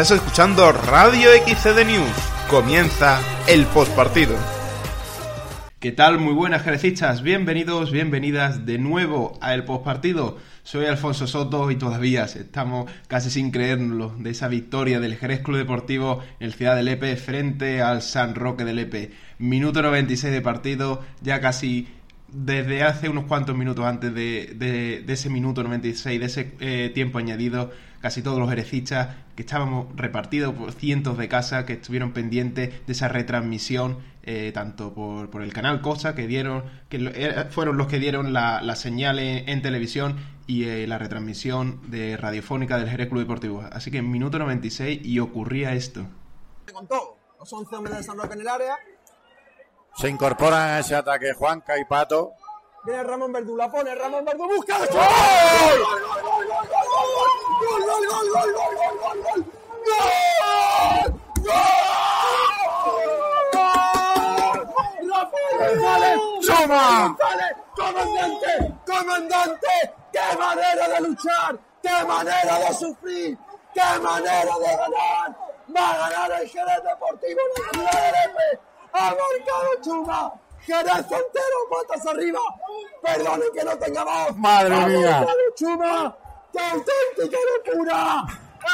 Estás escuchando Radio XCD News. Comienza el postpartido. ¿Qué tal? Muy buenas jerecistas, bienvenidos, bienvenidas de nuevo a el postpartido. Soy Alfonso Soto y todavía estamos casi sin creérnoslo de esa victoria del Jerez Club Deportivo en el Ciudad del Epe frente al San Roque del Epe. Minuto 96 de partido, ya casi desde hace unos cuantos minutos antes de, ese minuto 96, de ese eh, tiempo añadido, casi todos los herecistas que estábamos repartidos por cientos de casas que estuvieron pendientes de esa retransmisión, eh, tanto por, el canal Cosa, que dieron, que eh, fueron los que dieron la, la señal en, televisión y la retransmisión de radiofónica del Jerez Club Deportivo. Así que en minuto 96 y ocurría esto. Con todo, los 11 hombres de San Roque en el área, se incorporan a ese ataque Juanca y Pato. Viene Ramón Verdú, la pone Ramón Verdú, busca ¡Gol! ¡Gol, gol, gol, gol, gol, gol, gol, gol, gol, ¡Chuma! ¡Comandante! ¡Comandante! ¡Qué manera de luchar! ¡Qué manera de sufrir! ¡Qué manera de ganar! ¡Va a ganar el Jerez Deportivo Nacional de ¡Ha marcado Chuma! ¡Jerez entero, patas arriba! ¡Perdone que no tenga voz! ¡Madre ¡Ha mía! Chuma! ¡Qué auténtica locura!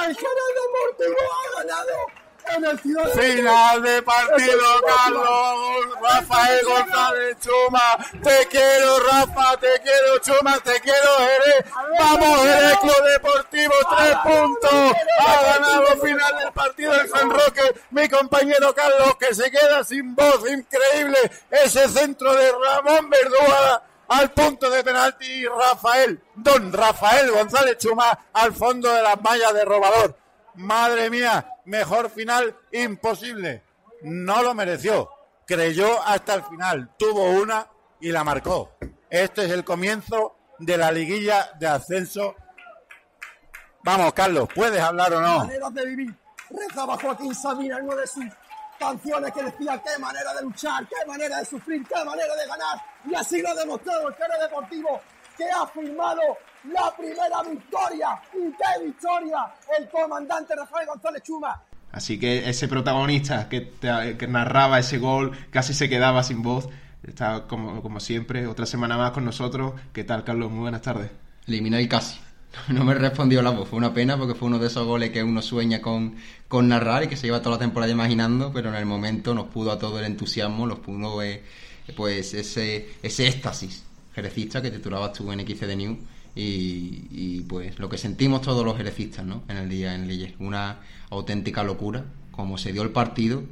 ¡El Jerez Deportivo ha ganado! En el ciudad Final de partido, Carlos. Rafael González Chuma. Te quiero, Rafa. Te quiero, Chuma. Te quiero, Jerez. Vamos, Jerez Club Deportivo. Tres puntos. Ha ganado final del partido del San Roque. Mi compañero Carlos, que se queda sin voz. Increíble. Ese centro de Ramón Verdúa al punto de penalti. Rafael, don Rafael González Chuma, al fondo de las mallas de robador. Madre mía, mejor final imposible. No lo mereció. Creyó hasta el final. Tuvo una y la marcó. Este es el comienzo de la liguilla de ascenso. Vamos, Carlos, ¿puedes hablar o no? Maneras de vivir. Rezaba Joaquín Sabina una de sus canciones que decía qué manera de luchar, qué manera de sufrir, qué manera de ganar. Y así lo ha demostrado el Jerez Deportivo, que ha firmado la primera victoria. ¿Y qué victoria? El comandante Rafael González Chuma. Así que ese protagonista que, que narraba ese gol casi se quedaba sin voz. Está como, como siempre, otra semana más con nosotros. ¿Qué tal, Carlos? Muy buenas tardes. Eliminar el casi. No me respondió la voz. Fue una pena porque fue uno de esos goles que uno sueña con, con narrar y que se lleva toda la temporada imaginando, pero en el momento nos pudo a todo el entusiasmo, nos pudo eh, pues ese, ese éxtasis jerecista que titulabas tú en XCD News y, y, pues lo que sentimos todos los jerecistas ¿no? en el día en Leyes. Una auténtica locura, cómo se dio el partido,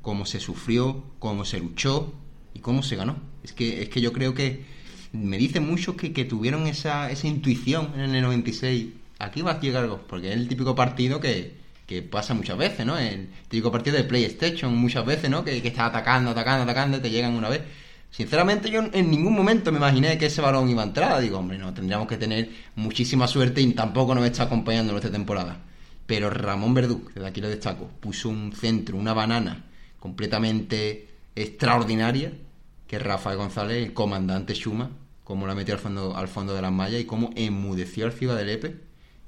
cómo se sufrió, cómo se luchó y cómo se ganó. Es que, es que yo creo que me dicen muchos que, que tuvieron esa, esa intuición en el 96. Aquí va a llegar algo, porque es el típico partido que, que pasa muchas veces, ¿no? El típico partido de PlayStation muchas veces, ¿no? Que, que estás atacando, atacando, atacando y te llegan una vez. Sinceramente yo en ningún momento me imaginé que ese balón iba a entrar. Digo, hombre, no, tendríamos que tener muchísima suerte y tampoco nos está acompañando en esta temporada. Pero Ramón Verdú, que de aquí lo destaco, puso un centro, una banana completamente extraordinaria que Rafael González, el comandante Schuma, como la metió al fondo, al fondo de las mallas y cómo enmudeció al Ciudad del Epe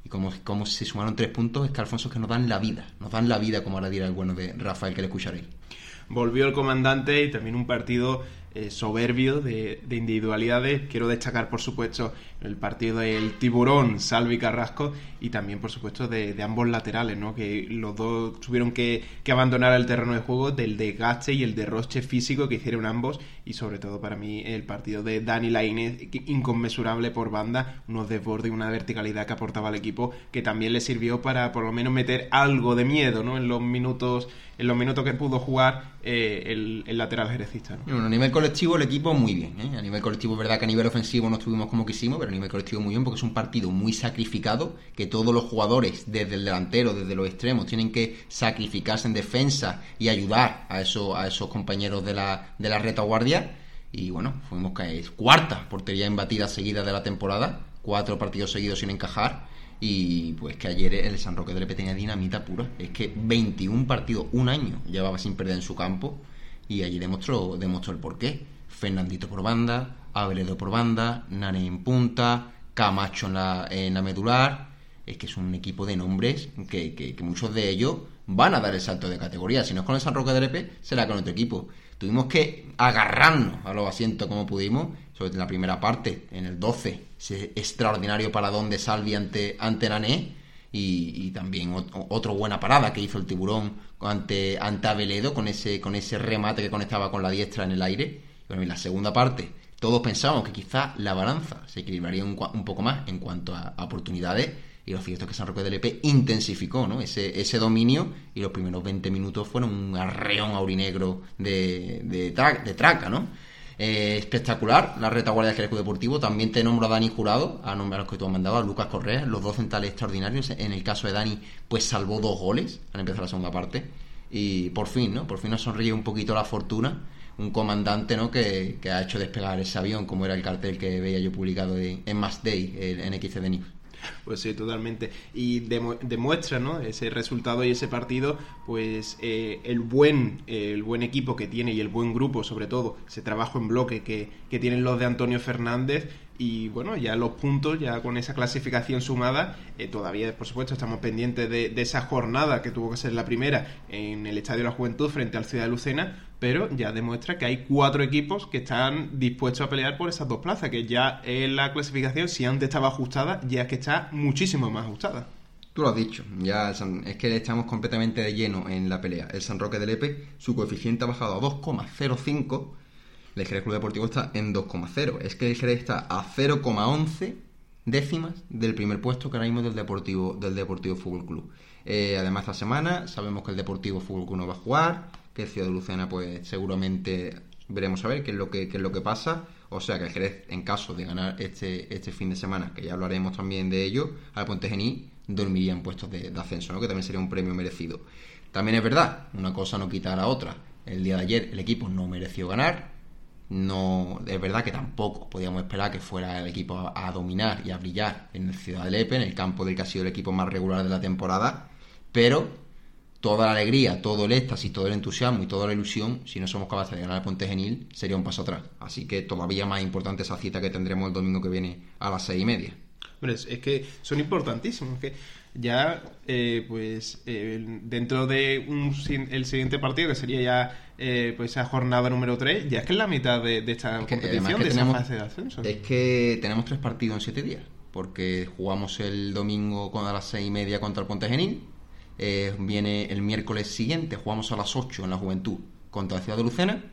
y cómo, cómo se sumaron tres puntos, es que Alfonso que nos dan la vida, nos dan la vida, como ahora dirá el bueno de Rafael que le escucharéis. Volvió el comandante y también un partido eh, soberbio de, de, individualidades. Quiero destacar, por supuesto, el partido del tiburón Salvi Carrasco y también, por supuesto, de, de ambos laterales, ¿no? que los dos tuvieron que, que, abandonar el terreno de juego del desgaste y el derroche físico que hicieron ambos y sobre todo para mí el partido de Dani Lainez inconmensurable por banda, unos desbordes y una verticalidad que aportaba al equipo que también le sirvió para por lo menos meter algo de miedo ¿no? en los minutos en los minutos que pudo jugar eh, el, el, lateral jerecista. ¿no? Bueno, a nivel colectivo el equipo muy bien. ¿eh? A nivel colectivo es verdad que a nivel ofensivo no estuvimos como quisimos, pero nivel colectivo muy bien porque es un partido muy sacrificado, que todos los jugadores, desde el delantero, desde los extremos, tienen que sacrificarse en defensa y ayudar a, eso, a esos compañeros de la, de la retaguardia. Y bueno, fuimos que es cuarta portería embatida seguida de la temporada, cuatro partidos seguidos sin encajar y pues que ayer el San Roque del Lepe tenía dinamita pura. Es que 21 partidos, un año llevaba sin perder en su campo y allí demostró, demostró el porqué. Fernandito por banda, Abeledo por banda, Nane en punta, Camacho en la, en la medular. es que es un equipo de nombres que, que, muchos de ellos van a dar el salto de categoría. Si no es con el San Roque de Lepe, será con otro equipo. Tuvimos que agarrarnos a los asientos como pudimos, sobre todo en la primera parte, en el 12, ese extraordinario paradón de Salvi ante, ante Nané, y, también otra buena parada que hizo el tiburón ante, ante Aveledo con ese, con ese remate que conectaba con la diestra en el aire. Bueno, en la segunda parte, todos pensábamos que quizá la balanza se equilibraría un, poco más en cuanto a, oportunidades. Y lo cierto es que San Roque del EP intensificó ¿no? ese, ese dominio y los primeros 20 minutos fueron un arreón aurinegro de, traca, ¿no? Eh, espectacular la retaguardia del Jerez Deportivo. También te nombro a Dani Jurado, a nombre a los que tú has mandado, a Lucas Correa, los dos centrales extraordinarios. En el caso de Dani, pues salvó dos goles al empezar la segunda parte. Y por fin, ¿no? Por fin nos sonríe un poquito la fortuna. Un comandante, ¿no? Que, ha hecho despegar ese avión, como era el cartel que veía yo publicado en Mass Day, en XCD News. Pues sí, totalmente. Y demuestra, ¿no? Ese resultado y ese partido, pues eh, el buen el buen equipo que tiene y el buen grupo, sobre todo, ese trabajo en bloque que, que tienen los de Antonio Fernández y bueno, ya los puntos, ya con esa clasificación sumada, eh, todavía por supuesto estamos pendientes de, esa jornada que tuvo que ser la primera en el Estadio de la Juventud frente al Ciudad de Lucena, pero ya demuestra que hay cuatro equipos que están dispuestos a pelear por esas dos plazas, que ya en la clasificación, si antes estaba ajustada, ya es que está muchísimo más ajustada. Tú lo has dicho, ya es que estamos completamente de lleno en la pelea. El San Roque del Epe, su coeficiente ha bajado a 2,05 el Jerez Club Deportivo está en 2,0. Es que el Jerez está a 0,11 décimas del primer puesto que ahora mismo del Deportivo, del Deportivo Fútbol Club. Eh, además, esta semana sabemos que el Deportivo Fútbol Club no va a jugar, que el Ciudad de Lucena, pues seguramente veremos a ver qué es lo que, qué es lo que pasa. O sea que el Jerez, en caso de ganar este, este fin de semana, que ya hablaremos también de ello, al Puente Gení dormiría en puestos de, de ascenso, ¿no? que también sería un premio merecido. También es verdad, una cosa no quita a la otra. El día de ayer el equipo no mereció ganar, no es verdad que tampoco podíamos esperar que fuera el equipo a, dominar y a brillar en el Ciudad de Lepe, en el campo del que ha sido el equipo más regular de la temporada, pero toda la alegría, todo el éxtasis, todo el entusiasmo y toda la ilusión, si no somos capaces de ganar el Puente Genil, sería un paso atrás. Así que todavía más importante esa cita que tendremos el domingo que viene a las seis y media. es que son importantísimos. Que ya, eh, pues, eh, dentro de el siguiente partido, que sería ya eh, pues esa jornada número 3, ya es que es la mitad de, esta competición, de esa fase de ascenso. Es que tenemos tres partidos en siete días, porque jugamos el domingo a las seis y media contra el Ponte Genil, viene el miércoles siguiente, jugamos a las 8 en la Juventud contra la Ciudad de Lucena,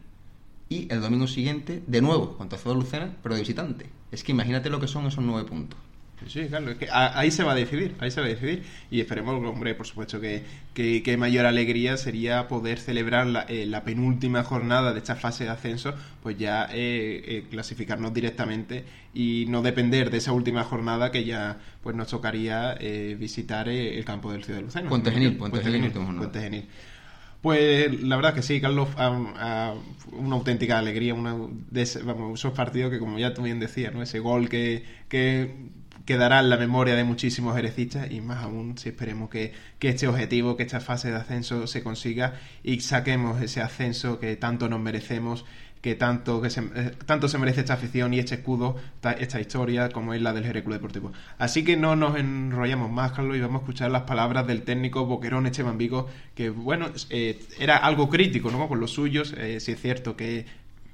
y el domingo siguiente, de nuevo, contra la Ciudad de Lucena, pero de visitante. Es que imagínate lo que son esos nueve puntos. Sí, claro, es que ahí se va a decidir, ahí se va a decidir. Y esperemos, hombre, por supuesto, que, que, mayor alegría sería poder celebrar la, eh, la, penúltima jornada de esta fase de ascenso, pues ya eh, eh, clasificarnos directamente y no depender de esa última jornada que ya pues nos tocaría visitar el campo del Ciudad de Lucena. Puente Genil, Puente, Genil, Puente Genil. Pues la verdad que sí, Carlos, una auténtica alegría, una de vamos, esos partidos que como ya tú bien decías, ¿no? ese gol que, que quedará en la memoria de muchísimos herecistas y más aún si esperemos que, este objetivo, que esta fase de ascenso se consiga y saquemos ese ascenso que tanto nos merecemos que tanto que se, eh, tanto se merece esta afición y este escudo, esta, historia como es la del Jerez Deportivo. Así que no nos enrollamos más, Carlos, y vamos a escuchar las palabras del técnico Boquerón Esteban Vigo, que bueno, eh, era algo crítico ¿no? con los suyos, eh, si es cierto que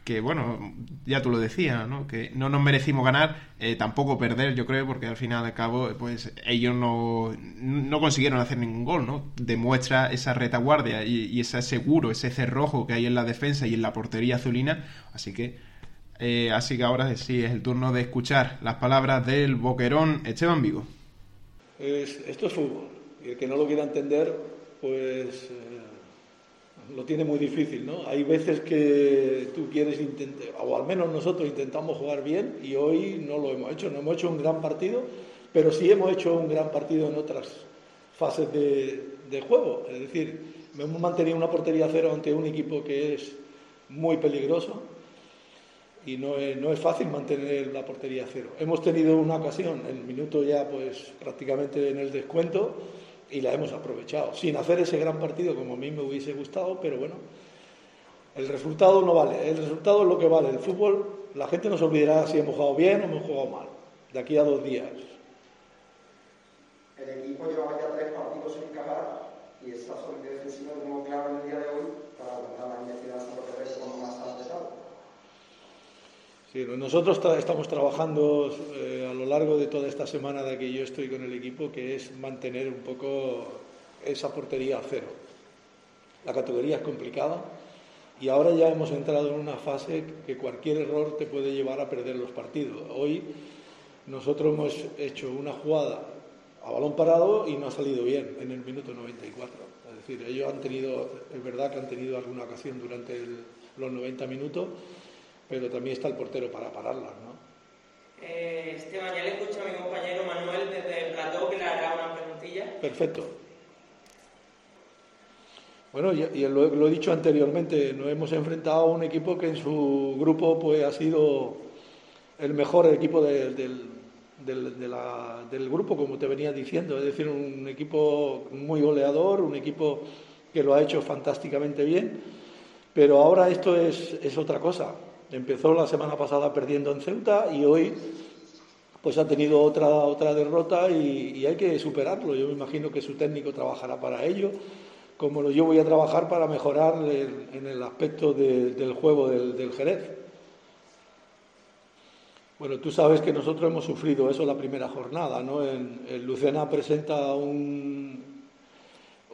que bueno, ya tú lo decías, ¿no? que no nos merecimos ganar, eh, tampoco perder, yo creo, porque al final de cabo, pues ellos no, no consiguieron hacer ningún gol, ¿no? Demuestra esa retaguardia y, ese seguro, ese cerrojo que hay en la defensa y en la portería azulina, así que, eh, así que ahora sí es el turno de escuchar las palabras del boquerón Esteban Vigo. esto es fútbol, y el que no lo quiera entender, pues... Lo tiene muy difícil, ¿no? Hay veces que tú quieres intentar, o al menos nosotros intentamos jugar bien y hoy no lo hemos hecho, no hemos hecho un gran partido, pero sí hemos hecho un gran partido en otras fases de, juego. Es decir, hemos mantenido una portería cero ante un equipo que es muy peligroso y no es, no es fácil mantener la portería cero. Hemos tenido una ocasión, el minuto ya pues prácticamente en el descuento, y la hemos aprovechado, sin hacer ese gran partido como a mí me hubiese gustado, pero bueno, el resultado no vale, el resultado es lo que vale. El fútbol, la gente no se olvidará si hemos jugado bien o hemos jugado mal, de aquí a dos días. El equipo llevaba ya tres partidos sin encajar y esa solidez defensiva lo tengo claro en el día de hoy para aguantar la iniciativa de San como más tarde Sí, nosotros estamos trabajando eh, a lo largo de toda esta semana de que yo estoy con el equipo, que es mantener un poco esa portería a cero. La categoría es complicada y ahora ya hemos entrado en una fase que cualquier error te puede llevar a perder los partidos. Hoy nosotros hemos hecho una jugada a balón parado y no ha salido bien en el minuto 94. Es decir, ellos han tenido, es verdad que han tenido alguna ocasión durante los 90 minutos, pero también está el portero para pararla, ¿no? Eh, Esteban, ya le escucho a mi compañero Manuel desde el plató que le hará una preguntilla. Perfecto. Bueno, y, lo, he dicho anteriormente, nos hemos enfrentado a un equipo que en su grupo pues ha sido el mejor equipo del, del, grupo, como te venía diciendo, es decir, un equipo muy goleador, un equipo que lo ha hecho fantásticamente bien, pero ahora esto es, es otra cosa. Empezó la semana pasada perdiendo en Ceuta y hoy pues ha tenido otra, otra derrota y, hay que superarlo. Yo me imagino que su técnico trabajará para ello, como yo voy a trabajar para mejorar en el aspecto del juego del, del Jerez. Bueno, tú sabes que nosotros hemos sufrido eso la primera jornada, ¿no? En, Lucena presenta un,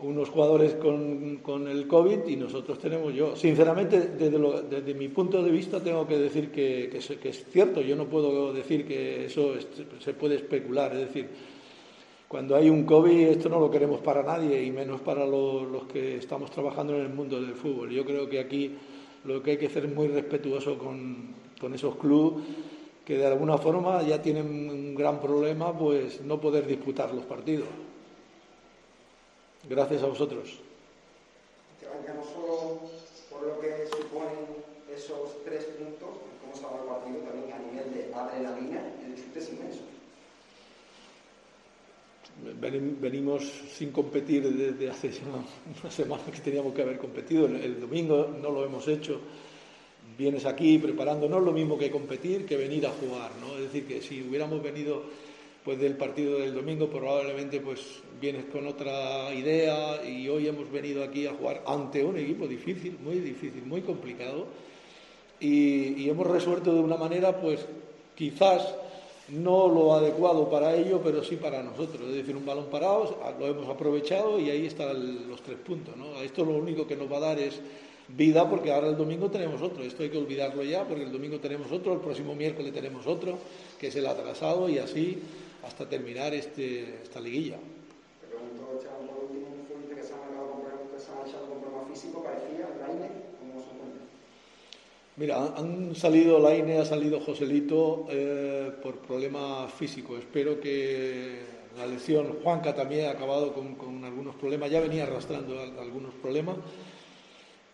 unos jugadores con, el COVID y nosotros tenemos yo. Sinceramente, desde, mi punto de vista, tengo que decir que, es cierto. Yo no puedo decir que eso se puede especular. Es decir, cuando hay un COVID, esto no lo queremos para nadie y menos para los, que estamos trabajando en el mundo del fútbol. Yo creo que aquí lo que hay que hacer es muy respetuoso con, con esos clubes que de alguna forma ya tienen un gran problema, pues no poder disputar los partidos. Gracias a vosotros. Ya no solo por lo que suponen esos tres puntos, cómo se el partido, también a nivel de adrenalina el chute es inmenso. Venimos sin competir desde hace una semana que teníamos que haber competido. El domingo no lo hemos hecho. Vienes aquí preparando, no es lo mismo que competir que venir a jugar, ¿no? Es decir, que si hubiéramos venido pues del partido del domingo probablemente pues vienes con otra idea y hoy hemos venido aquí a jugar ante un equipo difícil, muy difícil, muy complicado y, hemos resuelto de una manera pues quizás no lo adecuado para ello, pero sí para nosotros. Es decir, un balón parado, lo hemos aprovechado y ahí están los tres puntos. ¿no? Esto lo único que nos va a dar es vida porque ahora el domingo tenemos otro. Esto hay que olvidarlo ya porque el domingo tenemos otro, el próximo miércoles tenemos otro, que es el atrasado y así hasta terminar este, esta liguilla. Te pregunto, Chaval, por último, un futbolista que se ha marcado con, se ha marchado con problema físico, parecía, Laine, ¿cómo? Mira, han salido Laine, ha salido Joselito eh, por problema físico. Espero que la lesión, Juanca también ha acabado con, con algunos problemas, ya venía arrastrando algunos problemas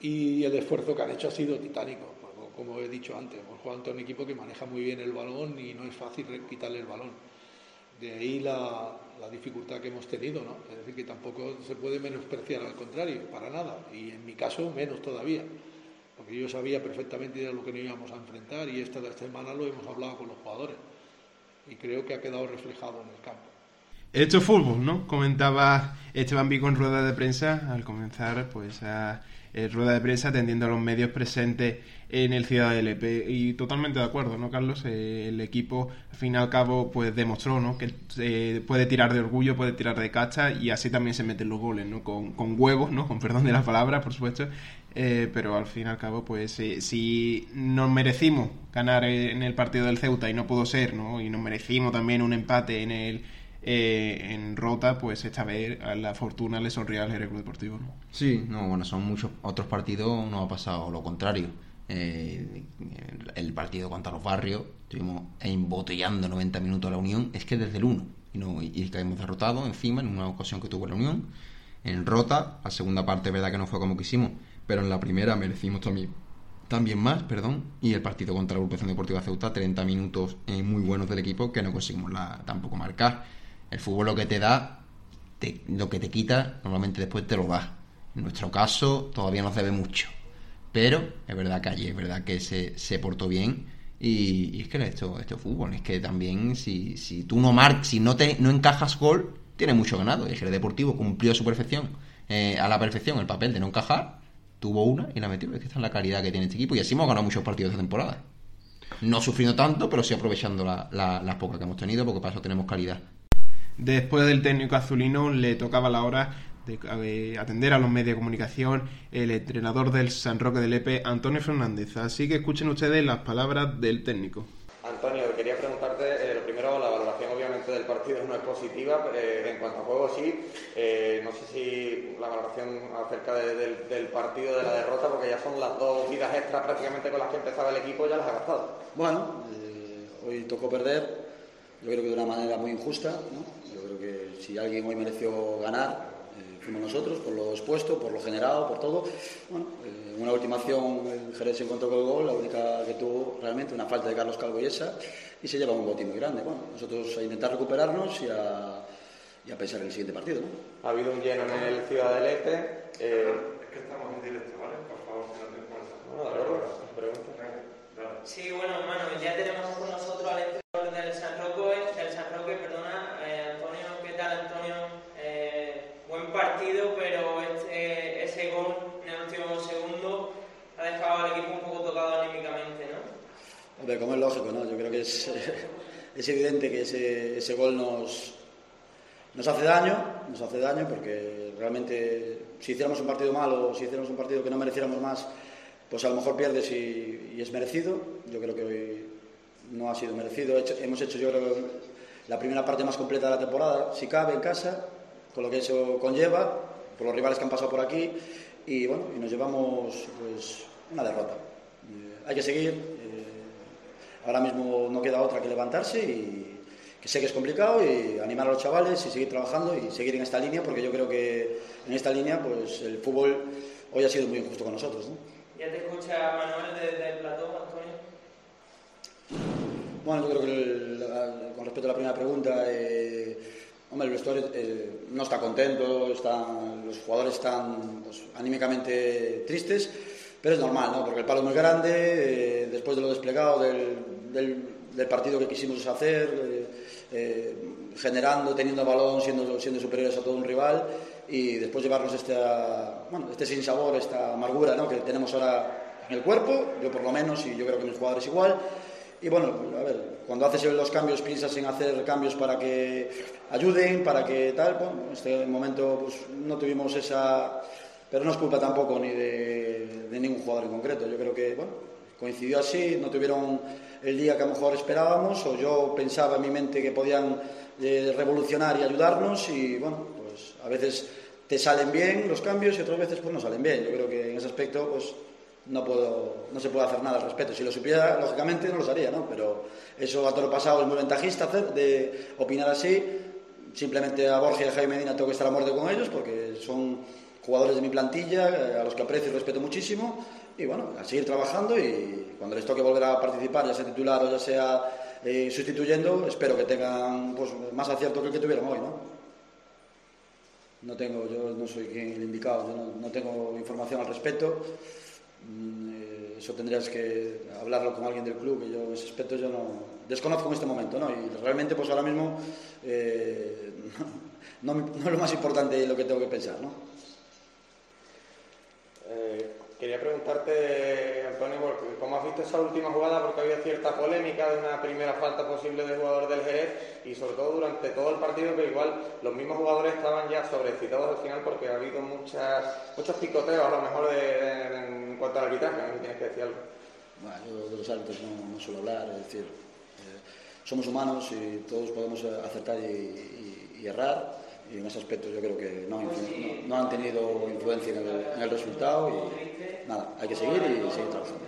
y el esfuerzo que han hecho ha sido titánico. Como he dicho antes, hemos jugado ante un equipo que maneja muy bien el balón y no es fácil quitarle el balón. De ahí la, dificultad que hemos tenido, ¿no? Es decir, que tampoco se puede menospreciar, al contrario, para nada. Y en mi caso, menos todavía. Porque yo sabía perfectamente de lo que nos íbamos a enfrentar y esta semana lo hemos hablado con los jugadores. Y creo que ha quedado reflejado en el campo. He hecho fútbol, ¿no? Comentaba Esteban Vico en rueda de prensa al comenzar, pues a eh, rueda de prensa atendiendo a los medios presentes en el Ciudad de LP. Y totalmente de acuerdo, ¿no, Carlos? Eh, el equipo, al fin y al cabo, pues demostró ¿no? que eh, puede tirar de orgullo, puede tirar de cacha y así también se meten los goles, ¿no? Con, con huevos, ¿no? Con perdón de las palabras, por supuesto. pero al fin y al cabo, pues si nos merecimos ganar en el partido del Ceuta y no pudo ser, ¿no? Y nos merecimos también un empate en el eh, en Rota, pues esta vez la fortuna le sonríe al Jerez Deportivo. ¿no? Sí, no, bueno, son muchos otros partidos, no ha pasado lo contrario. Eh, el partido contra los barrios, estuvimos embotellando 90 minutos a la Unión, es que desde el 1, y, no, y que hemos derrotado encima en una ocasión que tuvo la Unión. En Rota, la segunda parte, verdad que no fue como quisimos, pero en la primera merecimos también también más, perdón, y el partido contra la Agrupación Deportiva Ceuta, 30 minutos eh, muy buenos del equipo que no conseguimos la, tampoco marcar. El fútbol lo que te da, lo que te quita, normalmente después te lo da. En nuestro caso, todavía nos debe mucho. Pero es verdad que allí es verdad que se, se portó bien. Y, es que esto, este fútbol, es que también si, si tú no marcas, si no te no encajas gol, tiene mucho ganado. El Deportivo cumplió a su perfección, eh, a la perfección el papel de no encajar, tuvo una y la metió. Es que esta es la calidad que tiene este equipo y así hemos ganado muchos partidos esta temporada. No sufriendo tanto, pero sí aprovechando la- las pocas que hemos tenido, porque para eso tenemos calidad. Después del técnico azulino le tocaba la hora de eh, atender a los medios de comunicación el entrenador del San Roque del Lepe, Antonio Fernández. Así que escuchen ustedes las palabras del técnico. Antonio, quería preguntarte, eh, lo primero, la valoración obviamente del partido no es positiva, eh, en cuanto a juego sí, eh, no sé si la valoración acerca de- del, del partido, de la derrota, porque ya son las dos vidas extras prácticamente con las que empezaba el equipo, ya las ha gastado. Bueno, eh, hoy tocó perder, yo creo que de una manera muy injusta. ¿no? Si alguien hoy mereció ganar, eh, fuimos nosotros, por lo expuesto, por lo generado, por todo. Bueno, eh, en una última acción el Jerez se encontró con el gol, la única que tuvo realmente, una falta de Carlos Calvo y esa, y se lleva un botín muy grande. Bueno, nosotros a intentar recuperarnos y a, y a pensar en el siguiente partido. ¿no? Ha habido un lleno en el Ciudad del Este. eh, Es que estamos en directo, ¿vale? Por favor, si no te importa. no, de acuerdo, pregunta. Sí, bueno, hermano, ya tenemos con nosotros al entrenador del San Roque, del San Roque, perdona, eh, Antonio, ¿qué tal, Antonio? Eh, buen partido, pero este- ese gol en el último segundo ha dejado al equipo un poco tocado anímicamente, ¿no? Como es lógico, ¿no? Yo creo que es, es evidente que ese, ese gol nos, nos hace daño, nos hace daño porque realmente si hiciéramos un partido malo, si hiciéramos un partido que no mereciéramos más, pues a lo mejor pierdes y, es merecido. Yo creo que hoy no ha sido merecido. Hemos hecho, yo creo, la primera parte más completa de la temporada, si cabe, en casa, con lo que eso conlleva, por los rivales que han pasado por aquí, y bueno, y nos llevamos pues una derrota. Eh, hay que seguir. eh, ahora mismo no queda otra que levantarse y que sé que es complicado y animar a los chavales y seguir trabajando y seguir en esta línea porque yo creo que en esta línea pues el fútbol hoy ha sido muy injusto con nosotros. ¿no? Ya te escucha Manuel desde el plató, Antonio. Bueno, yo creo que el- la- con respecto a la primera pregunta, eh, hombre, el vestuario eh, no está contento, están, los jugadores están pues, anímicamente tristes, pero es normal, ¿no? Porque el palo es muy grande, eh, después de lo desplegado del, del- del partido que quisimos hacer, eh, eh, generando, teniendo balón, siendo, siendo superiores a todo un rival, y después llevarnos este, bueno, este sinsabor, esta amargura ¿no? que tenemos ahora en el cuerpo, yo por lo menos, y yo creo que mis jugadores igual. Y bueno, a ver, cuando haces los cambios piensas en hacer cambios para que ayuden, para que tal. Bueno, en este momento pues no tuvimos esa... Pero no es culpa tampoco ni de, de ningún jugador en concreto. Yo creo que, bueno, coincidió así, no tuvieron el día que a lo mejor esperábamos, o yo pensaba en mi mente que podían eh, revolucionar y ayudarnos, y bueno, pues a veces te salen bien los cambios y otras veces pues no salen bien. Yo creo que en ese aspecto pues no puedo no se puede hacer nada al respecto. Si lo supiera, lógicamente no lo haría, ¿no? Pero eso a todo lo pasado es muy ventajista hacer, de opinar así. Simplemente a Borja y a Jaime Medina tengo que estar a muerte con ellos porque son jugadores de mi plantilla eh, a los que aprecio y respeto muchísimo. Y bueno, a seguir trabajando y cuando les toque volver a participar, ya sea titular o ya sea eh, sustituyendo, espero que tengan pues, más acierto que el que tuvieron hoy, ¿no? No tengo, yo no soy quien el indicado, yo no, no tengo información al respecto. Mm, eh, eso tendrías que hablarlo con alguien del club, que yo ese aspecto yo no desconozco en este momento, ¿no? Y realmente pues ahora mismo eh, no, es lo más importante lo que tengo que pensar, ¿no? Quería preguntarte, Antonio, porque ¿cómo has visto esa última jugada? Porque había cierta polémica de una primera falta posible de jugador del Jerez y sobre todo durante todo el partido que igual los mismos jugadores estaban ya sobrecitados al final porque ha habido muchas, muchos picoteos a lo mejor de- de- en cuanto al arbitraje, no tienes que decir algo. Bueno, yo de los árbitros no, no suelo hablar, es decir, eh, somos humanos y todos podemos acertar y, y- y errar, y en ese aspecto yo creo que no, no han tenido influencia en el, en el resultado y nada, hay que seguir y seguir trabajando.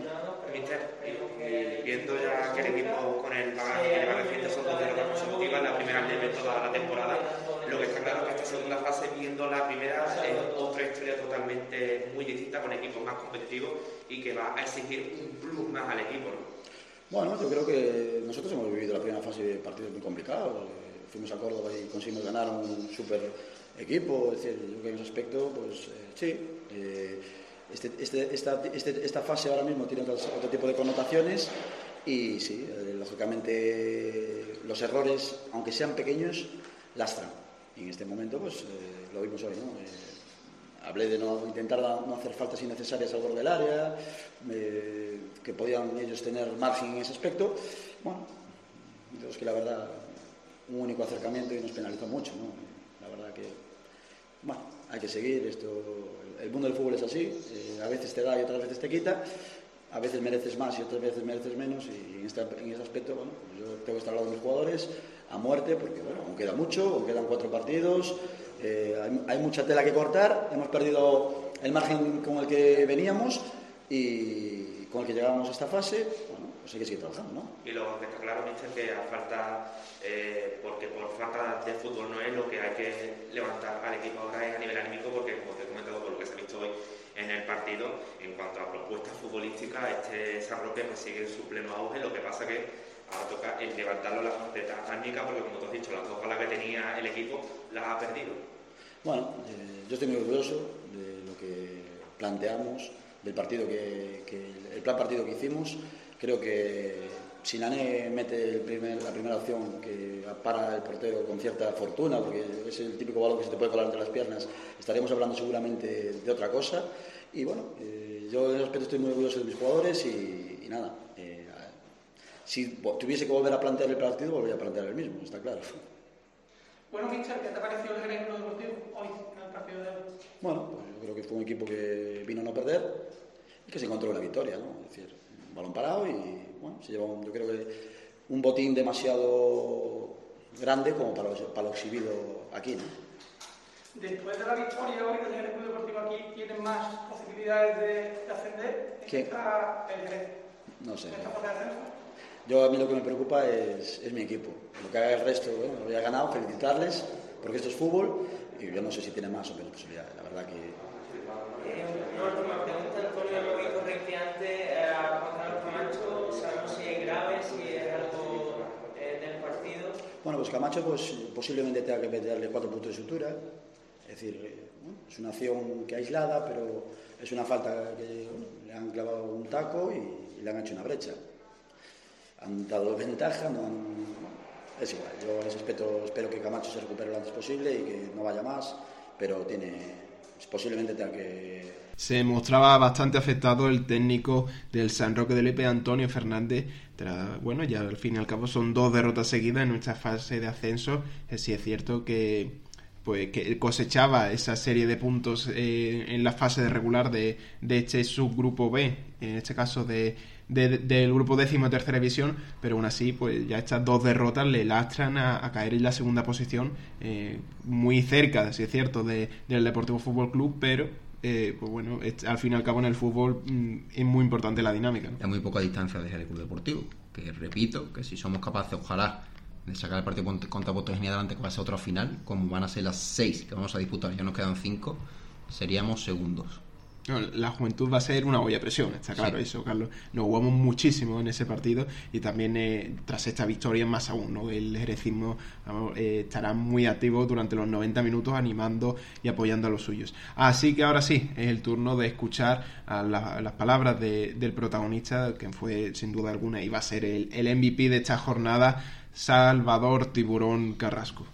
Mister, y viendo ya que el equipo con el bagaje que lleva reciente son dos derrotas consecutivas, la primera de toda la temporada, lo que está claro es que esta segunda fase, viendo la primera, es otra historia totalmente muy distinta, con equipos más competitivos y que va a exigir un plus más al equipo. ¿no? Bueno, yo creo que nosotros hemos vivido la primera fase de partidos muy complicados. Eh, Fuimos a Córdoba y conseguimos ganar un super equipo. Es decir, yo creo que en ese aspecto, pues eh, sí. eh, este- este- esta, este- esta fase ahora mismo tiene otro tipo de connotaciones y sí, eh, lógicamente los errores, aunque sean pequeños, lastran. Y en este momento, pues eh, lo vimos hoy, ¿no? Eh, hablé de no intentar no hacer faltas innecesarias al borde del área, que podían ellos tener margen en ese aspecto. Bueno, es que la verdad, un único acercamiento y nos penalizó mucho, ¿no? La verdad que, bueno, hay que seguir, esto, el mundo del fútbol es así, a veces te da y otras veces te quita, a veces mereces más y otras veces mereces menos y en, este, ese aspecto, bueno, pues yo tengo que estar al lado de mis jugadores a muerte porque, bueno, aún queda mucho, aún quedan cuatro partidos, eh, hay, mucha tela que cortar, hemos perdido el margen con el que veníamos y con el que llegábamos a esta fase, pues hay que seguir trabajando, ¿no? Y lo que está claro, Mister, que a falta, eh, porque por falta de fútbol no es lo que hay que levantar al equipo ahora es a nivel anímico, porque como te he comentado por lo que se ha visto hoy, en el partido. En cuanto a propuestas futbolísticas, este San Roque pues, sigue en su pleno auge, lo que pasa que ahora toca el levantarlo la faceta técnica, porque como tú has dicho, las dos balas que tenía el equipo las ha perdido. Bueno, eh, yo estoy muy orgulloso de lo que planteamos, del partido que, el plan partido que hicimos. Creo que Sinané mete la primera opción que para el portero con cierta fortuna, porque es el típico balón que se te puede colar entre las piernas. Estaríamos hablando seguramente de otra cosa. Y bueno, eh, yo en ese estoy muy orgulloso de mis jugadores y, nada. Eh, si tuviese que volver a plantear el partido, volvería a plantear el mismo, está claro. Bueno, Michel, ¿qué te pareció el Jerez Deportivo hoy de hoy? Bueno, pues yo creo que fue un equipo que vino a no perder y que se encontró una victoria, ¿no? Es decir, un balón parado y bueno, se lleva un, yo creo que un botín demasiado grande como para lo, para lo exhibido aquí. ¿no? Después de la victoria hoy del Jerez Deportivo aquí, ¿tienen más posibilidades de, ascender? ¿Quién? Está el Jerez. No sé. Yo a mí lo que me preocupa es, es mi equipo. Lo que haga el resto, bueno, lo había ganado, felicitarles, porque esto es fútbol y yo no sé si tiene más o menos posibilidades. La verdad que... Eh, una última pregunta, Antonio, lo vi correctamente Bueno, pues Camacho pues, posiblemente tenga que meterle cuatro puntos de sutura. Es decir, eh, es una acción que aislada, pero es una falta que le han clavado un taco y, le han hecho una brecha. Han dado ventaja, no es igual. Yo en ese aspecto espero que Camacho se recupere lo antes posible y que no vaya más, pero tiene posiblemente tenga que se mostraba bastante afectado el técnico del San Roque de Lepe, Antonio Fernández. bueno, ya al fin y al cabo son dos derrotas seguidas en nuestra fase de ascenso. Eh, sí es cierto que pues que cosechaba esa serie de puntos eh, en la fase de regular de, de este subgrupo B, en este caso de, del grupo décimo de tercera división, pero aún así, pues ya estas dos derrotas le lastran a, caer en la segunda posición, eh, muy cerca, si es cierto, de, del Deportivo Fútbol Club, pero eh, pues bueno, al fin y al cabo en el fútbol mm, es muy importante la dinámica. ¿no? muy poca distancia desde el club deportivo, que repito, que si somos capaces, ojalá, de sacar el partido contra Botosnia adelante, que va a ser otra final, como van a ser las seis que vamos a disputar, ya nos quedan cinco, seríamos segundos la juventud va a ser una olla de presión, está claro eso, Carlos. Nos jugamos muchísimo en ese partido y también eh, tras esta victoria más aún, ¿no? El jerecismo eh, estará muy activo durante los 90 minutos animando y apoyando a los suyos. Así que ahora sí, es el turno de escuchar a las palabras del protagonista, que fue sin duda alguna y va a ser el, el MVP de esta jornada, Salvador Tiburón Carrasco.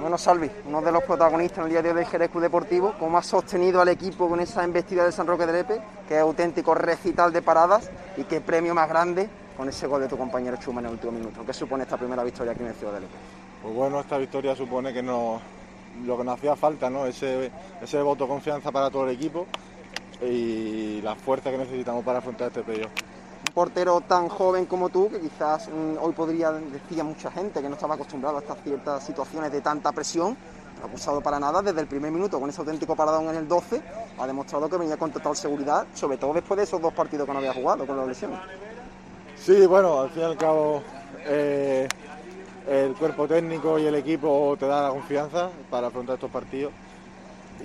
Bueno, Salvi, uno de los protagonistas en el día de hoy del Jerez Deportivo, cómo ha sostenido al equipo con esa embestida de San Roque de Lepe, que es auténtico recital de paradas, y qué premio más grande con ese gol de tu compañero Chuma en el último minuto. ¿Qué supone esta primera victoria aquí en el Ciudad de Lepe? Pues bueno, esta victoria supone que no, lo que nos hacía falta, ¿no? ese, ese voto de confianza para todo el equipo y la fuerza que necesitamos para afrontar este periodo portero tan joven como tú, que quizás mm, hoy podría decir a mucha gente que no estaba acostumbrado a estas ciertas situaciones de tanta presión, no ha acusado para nada desde el primer minuto con ese auténtico paradón en el 12, ha demostrado que venía con total seguridad, sobre todo después de esos dos partidos que no había jugado con las lesiones. Sí, bueno, al fin y al cabo eh, el cuerpo técnico y el equipo te da la confianza para afrontar estos partidos.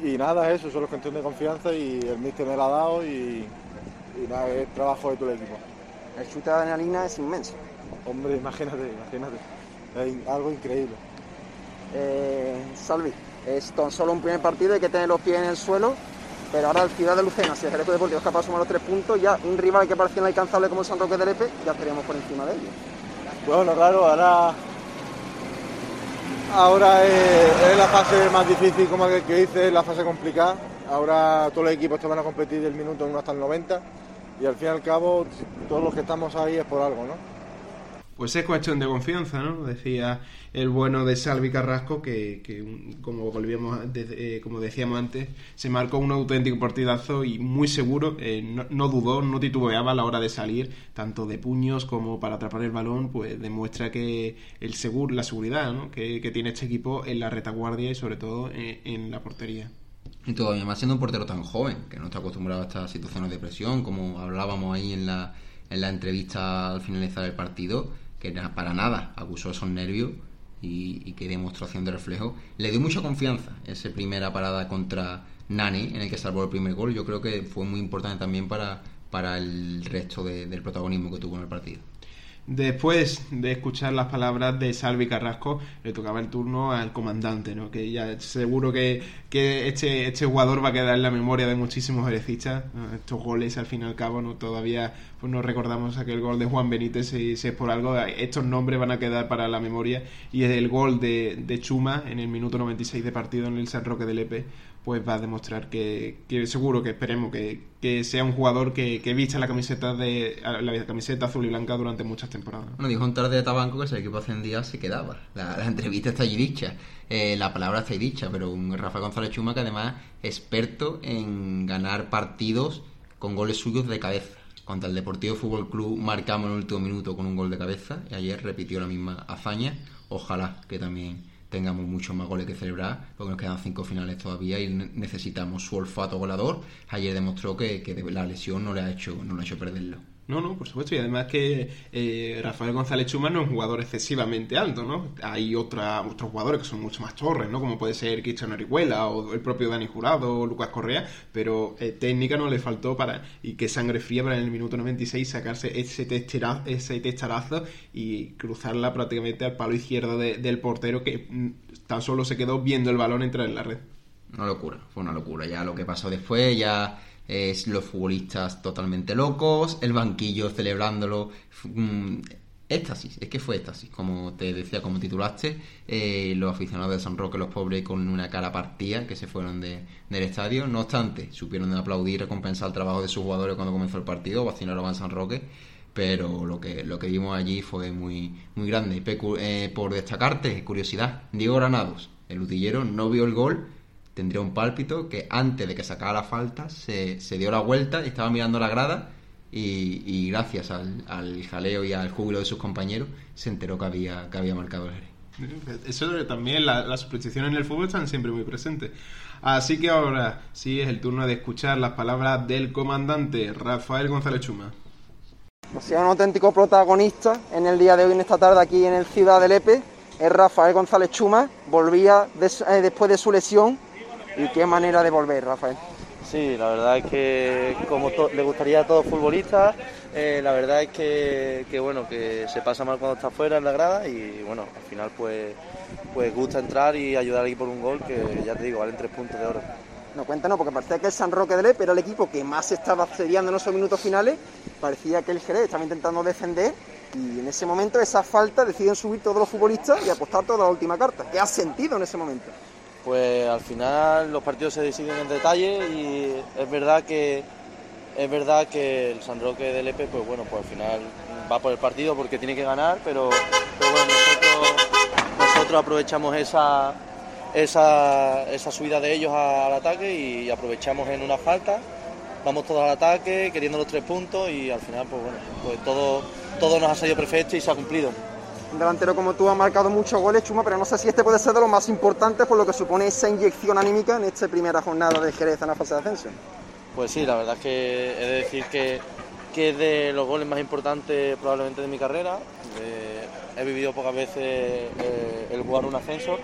Y nada, eso, solo es cuestión de confianza y el míster me la ha dado y, y nada, es trabajo de todo el equipo. El chute de adrenalina es inmenso. Hombre, imagínate, imagínate. Es algo increíble. Eh, Salvi, es tan solo un primer partido, hay que tener los pies en el suelo, pero ahora el Ciudad de Lucena, si el Jerez Deportivo es capaz de sumar los tres puntos, ya un rival que parecía inalcanzable como el San Roque de Lepe, ya estaríamos por encima de ellos. Bueno, claro, ahora, ahora es, la fase más difícil, como que, que dice, es la fase complicada. Ahora todos los equipos te van a competir del minuto 1 hasta el 90 y al fin y al cabo todos los que estamos ahí es por algo, ¿no? Pues es cuestión de confianza, ¿no? Decía el bueno de Salvi Carrasco que, como volvíamos eh, como decíamos antes, se marcó un auténtico partidazo y muy seguro, eh, no, dudó, no titubeaba a la hora de salir, tanto de puños como para atrapar el balón, pues demuestra que el seguro, la seguridad ¿no? que, tiene este equipo en la retaguardia y sobre todo en, en la portería. Y todavía más siendo un portero tan joven, que no está acostumbrado a estas situaciones de presión, como hablábamos ahí en la, en la entrevista al finalizar el partido que para nada acusó esos nervios y, y qué demostración de reflejo. Le dio mucha confianza esa primera parada contra Nani, en el que salvó el primer gol. Yo creo que fue muy importante también para, para el resto del protagonismo que tuvo en el partido. Después de escuchar las palabras de Salvi Carrasco, le tocaba el turno al comandante, ¿no? que ya seguro que, que este, este jugador va a quedar en la memoria de muchísimos herecistas. Estos goles, al fin y al cabo, no todavía pues no recordamos aquel gol de Juan Benítez, si, es por algo, estos nombres van a quedar para la memoria. Y el gol de, de Chuma en el minuto 96 de partido en el San Roque del Epe pues va a demostrar que, seguro que esperemos que, sea un jugador que, que vista la camiseta de la camiseta azul y blanca durante muchas temporadas. Bueno, dijo un tarde de Tabanco que si el equipo ascendía se quedaba. La, entrevista está allí dicha, eh, la palabra está ahí dicha, pero un Rafael González Chuma que además experto en ganar partidos con goles suyos de cabeza. Contra el Deportivo Fútbol Club marcamos en el último minuto con un gol de cabeza y ayer repitió la misma hazaña. Ojalá que también tengamos muchos más goles que celebrar, porque nos quedan cinco finales todavía y necesitamos su olfato goleador. Ayer demostró que, que la lesión no le ha hecho, no le ha hecho perderlo. No, no, por supuesto. Y además que eh, Rafael González Chuma no es un jugador excesivamente alto, ¿no? Hay otros jugadores que son mucho más torres, ¿no? Como puede ser Cristiano Orihuela o el propio Dani Jurado o Lucas Correa, pero eh, técnica no le faltó para... Y que sangre fría para en el minuto 96 sacarse ese testarazo, ese testarazo y cruzarla prácticamente al palo izquierdo del portero que mm, tan solo se quedó viendo el balón entrar en la red. Una locura, fue una locura. Ya lo que pasó después, ya es los futbolistas totalmente locos, el banquillo celebrándolo. Mm, éxtasis, es que fue éxtasis, como te decía, como titulaste, eh, los aficionados de San Roque, los pobres, con una cara partida que se fueron de, del estadio. No obstante, supieron aplaudir y recompensar el trabajo de sus jugadores cuando comenzó el partido, vacilaron en San Roque, pero lo que, lo que vimos allí fue muy, muy grande. Eh, por destacarte, curiosidad, Diego Granados, el utillero, no vio el gol tendría un pálpito que antes de que sacara la falta se, se dio la vuelta y estaba mirando la grada y, gracias al, al, jaleo y al júbilo de sus compañeros se enteró que había, que había marcado el Jerez. Eso también, las supersticiones en el fútbol están siempre muy presentes. Así que ahora sí es el turno de escuchar las palabras del comandante Rafael González Chuma. O sea, un auténtico protagonista en el día de hoy, en esta tarde aquí en el Ciudad de Lepe, es Rafael González Chuma. Volvía eh, después de su lesión ¿Y qué manera de volver, Rafael? Sí, la verdad es que como le gustaría a todos futbolistas, eh, la verdad es que, bueno, que se pasa mal cuando está fuera en la grada y bueno, al final pues, pues gusta entrar y ayudar aquí por un gol que ya te digo, valen tres puntos de oro. No, cuéntanos, porque parecía que el San Roque de Lepe era el equipo que más estaba cediendo en esos minutos finales, parecía que el Jerez estaba intentando defender y en ese momento esa falta deciden subir todos los futbolistas y apostar toda la última carta. ¿Qué has sentido en ese momento? Pues al final los partidos se deciden en detalle y es verdad que es verdad que el San Roque del Epe pues bueno pues al final va por el partido porque tiene que ganar pero, bueno nosotros, aprovechamos esa, esa, subida de ellos al ataque y aprovechamos en una falta. Vamos todos al ataque queriendo los tres puntos y al final pues bueno pues todo todo nos ha salido perfecto y se ha cumplido un delantero como tú ha marcado muchos goles, Chuma, pero no sé si este puede ser de los más importantes por lo que supone esa inyección anímica en esta primera jornada de Jerez en la fase de ascenso. Pues sí, la verdad es que he de decir que, que es de los goles más importantes probablemente de mi carrera. he vivido pocas veces eh, el jugar un ascenso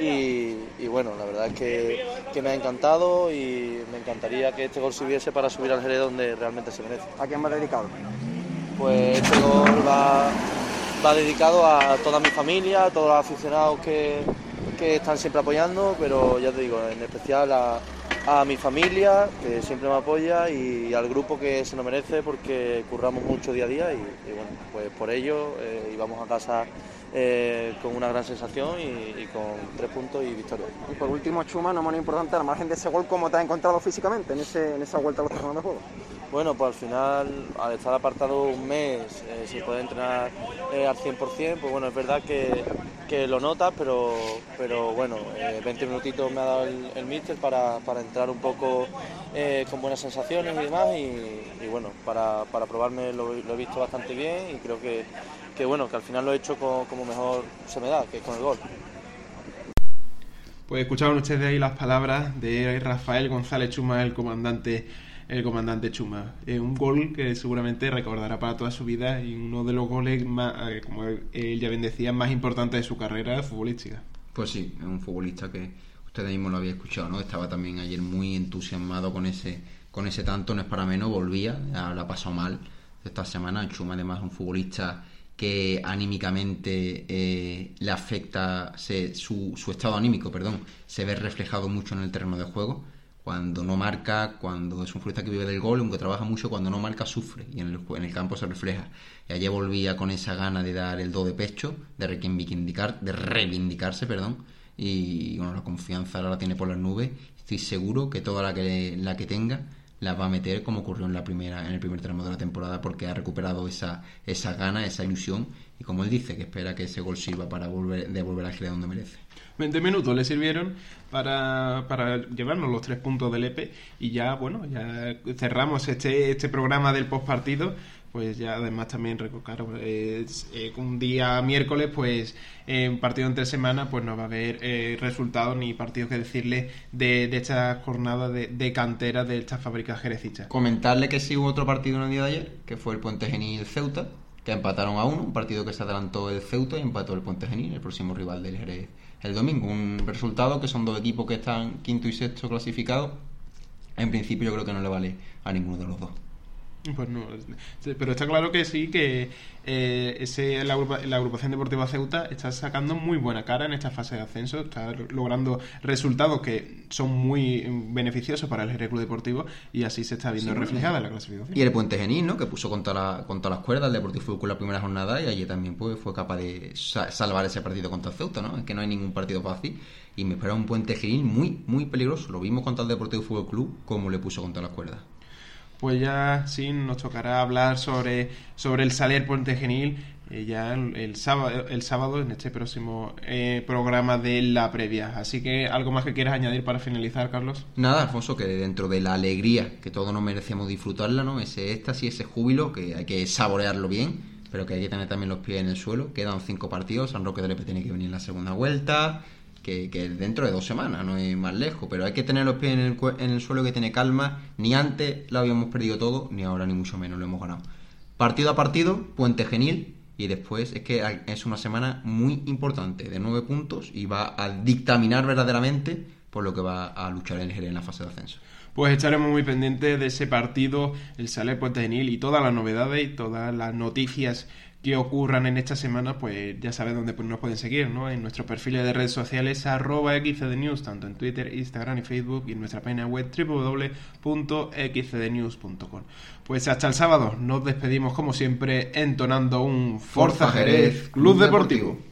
y, bueno, la verdad es que, que, me ha encantado y me encantaría que este gol subiese para subir al Jerez donde realmente se merece. ¿A quién va dedicado? Pues este gol va va dedicado a toda mi familia, a todos los aficionados que, están siempre apoyando, pero ya te digo, en especial a, mi familia, que siempre me apoya, y al grupo que se nos merece porque curramos mucho día a día y, bueno, pues por ello eh, íbamos a casa eh, con una gran sensación y, con tres puntos y victoria. Y por último, Chuma, no menos importante, al margen de ese gol, ¿cómo te has encontrado físicamente en, ese, en esa vuelta a los terrenos de juego? Bueno, pues al final, al estar apartado un mes eh, sin poder entrenar eh, al 100%, pues bueno, es verdad que, que lo notas, pero, pero bueno, 20 minutitos me ha dado el, el míster para, para, entrar un poco con buenas sensaciones y demás, y, bueno, para, para probarme lo, lo, he visto bastante bien y creo que, que bueno, que al final lo he hecho como, mejor se me da, que es con el gol. Pues escucharon ustedes ahí las palabras de Rafael González Chuma, el comandante, el comandante Chuma. Un gol que seguramente recordará para toda su vida y uno de los goles más, eh, como él ya bien decía, más importantes de su carrera futbolística. Pues sí, es un futbolista que ustedes mismos lo había escuchado, ¿no? Estaba también ayer muy entusiasmado con ese, con ese tanto, no es para menos, volvía, ya ha pasado mal esta semana. Chuma además es un futbolista que anímicamente eh, le afecta, su, estado anímico, perdón, se ve reflejado mucho en el terreno de juego. Cuando no marca, cuando es un futbolista que vive del gol, aunque trabaja mucho, cuando no marca sufre y en el, en el campo se refleja. Y ayer volvía con esa gana de dar el do de pecho, de reivindicar, de reivindicarse, perdón, y bueno, la confianza ahora la tiene por las nubes. Estoy seguro que toda la que, la que tenga la va a meter como ocurrió en la primera en el primer tramo de la temporada porque ha recuperado esa esa gana, esa ilusión y como él dice que espera que ese gol sirva para volver devolver al donde merece. 20 minutos le sirvieron para, para llevarnos los tres puntos del EPE y ya bueno, ya cerramos este este programa del postpartido pues ya además también claro, eh, un día miércoles pues en partido entre semana pues no va a haber eh, resultados ni partidos que decirle de, de esta jornada de, cantera de estas fábricas jerecitas. Comentarle que sí hubo otro partido en el día de ayer, que fue el Puente Genil Ceuta, que empataron a uno, un partido que se adelantó el Ceuta y empató el Puente Genil, el próximo rival del Jerez el domingo. Un resultado que son dos equipos que están quinto y sexto clasificados. En principio yo creo que no le vale a ninguno de los dos. Pues no, pero está claro que sí, que eh, ese, la, agrupación deportiva Ceuta está sacando muy buena cara en esta fase de ascenso, está logrando resultados que son muy beneficiosos para el Jerez Club Deportivo y así se está viendo reflejada en la clasificación. Y el Puente Genil, ¿no? que puso contra, la, contra las cuerdas el Deportivo Fútbol la primera jornada y allí también pues, fue capaz de salvar ese partido contra Ceuta, ¿no? Es que no hay ningún partido fácil y me espera un Puente Genil muy, muy peligroso. Lo vimos contra el Deportivo Fútbol Club como le puso contra las cuerdas pues ya sí nos tocará hablar sobre, sobre el Saler Puente Genil eh, ya el, sábado, el sábado en este próximo eh, programa de la previa. Así que algo más que quieras añadir para finalizar, Carlos. Nada, Alfonso, que dentro de la alegría que todos nos merecemos disfrutarla, ¿no? Ese éxtasis, ese júbilo, que hay que saborearlo bien, pero que hay que tener también los pies en el suelo. Quedan cinco partidos, San Roque de Lepe tiene que venir en la segunda vuelta que, dentro de dos semanas, no es más lejos, pero hay que tener los pies en el, en el suelo que tiene calma, ni antes lo habíamos perdido todo, ni ahora ni mucho menos lo hemos ganado. Partido a partido, puente genil, y después es que es una semana muy importante, de nueve puntos, y va a dictaminar verdaderamente por lo que va a luchar el Jerez en la fase de ascenso pues estaremos muy pendientes de ese partido, el Saler Puente Genil y todas las novedades y todas las noticias que ocurran en esta semana, pues ya saben dónde nos pueden seguir, ¿no? En nuestros perfiles de redes sociales arroba xcdnews, tanto en Twitter, Instagram y Facebook, y en nuestra página web www.xcdnews.com. Pues hasta el sábado, nos despedimos como siempre entonando un Forza Jerez Club Deportivo.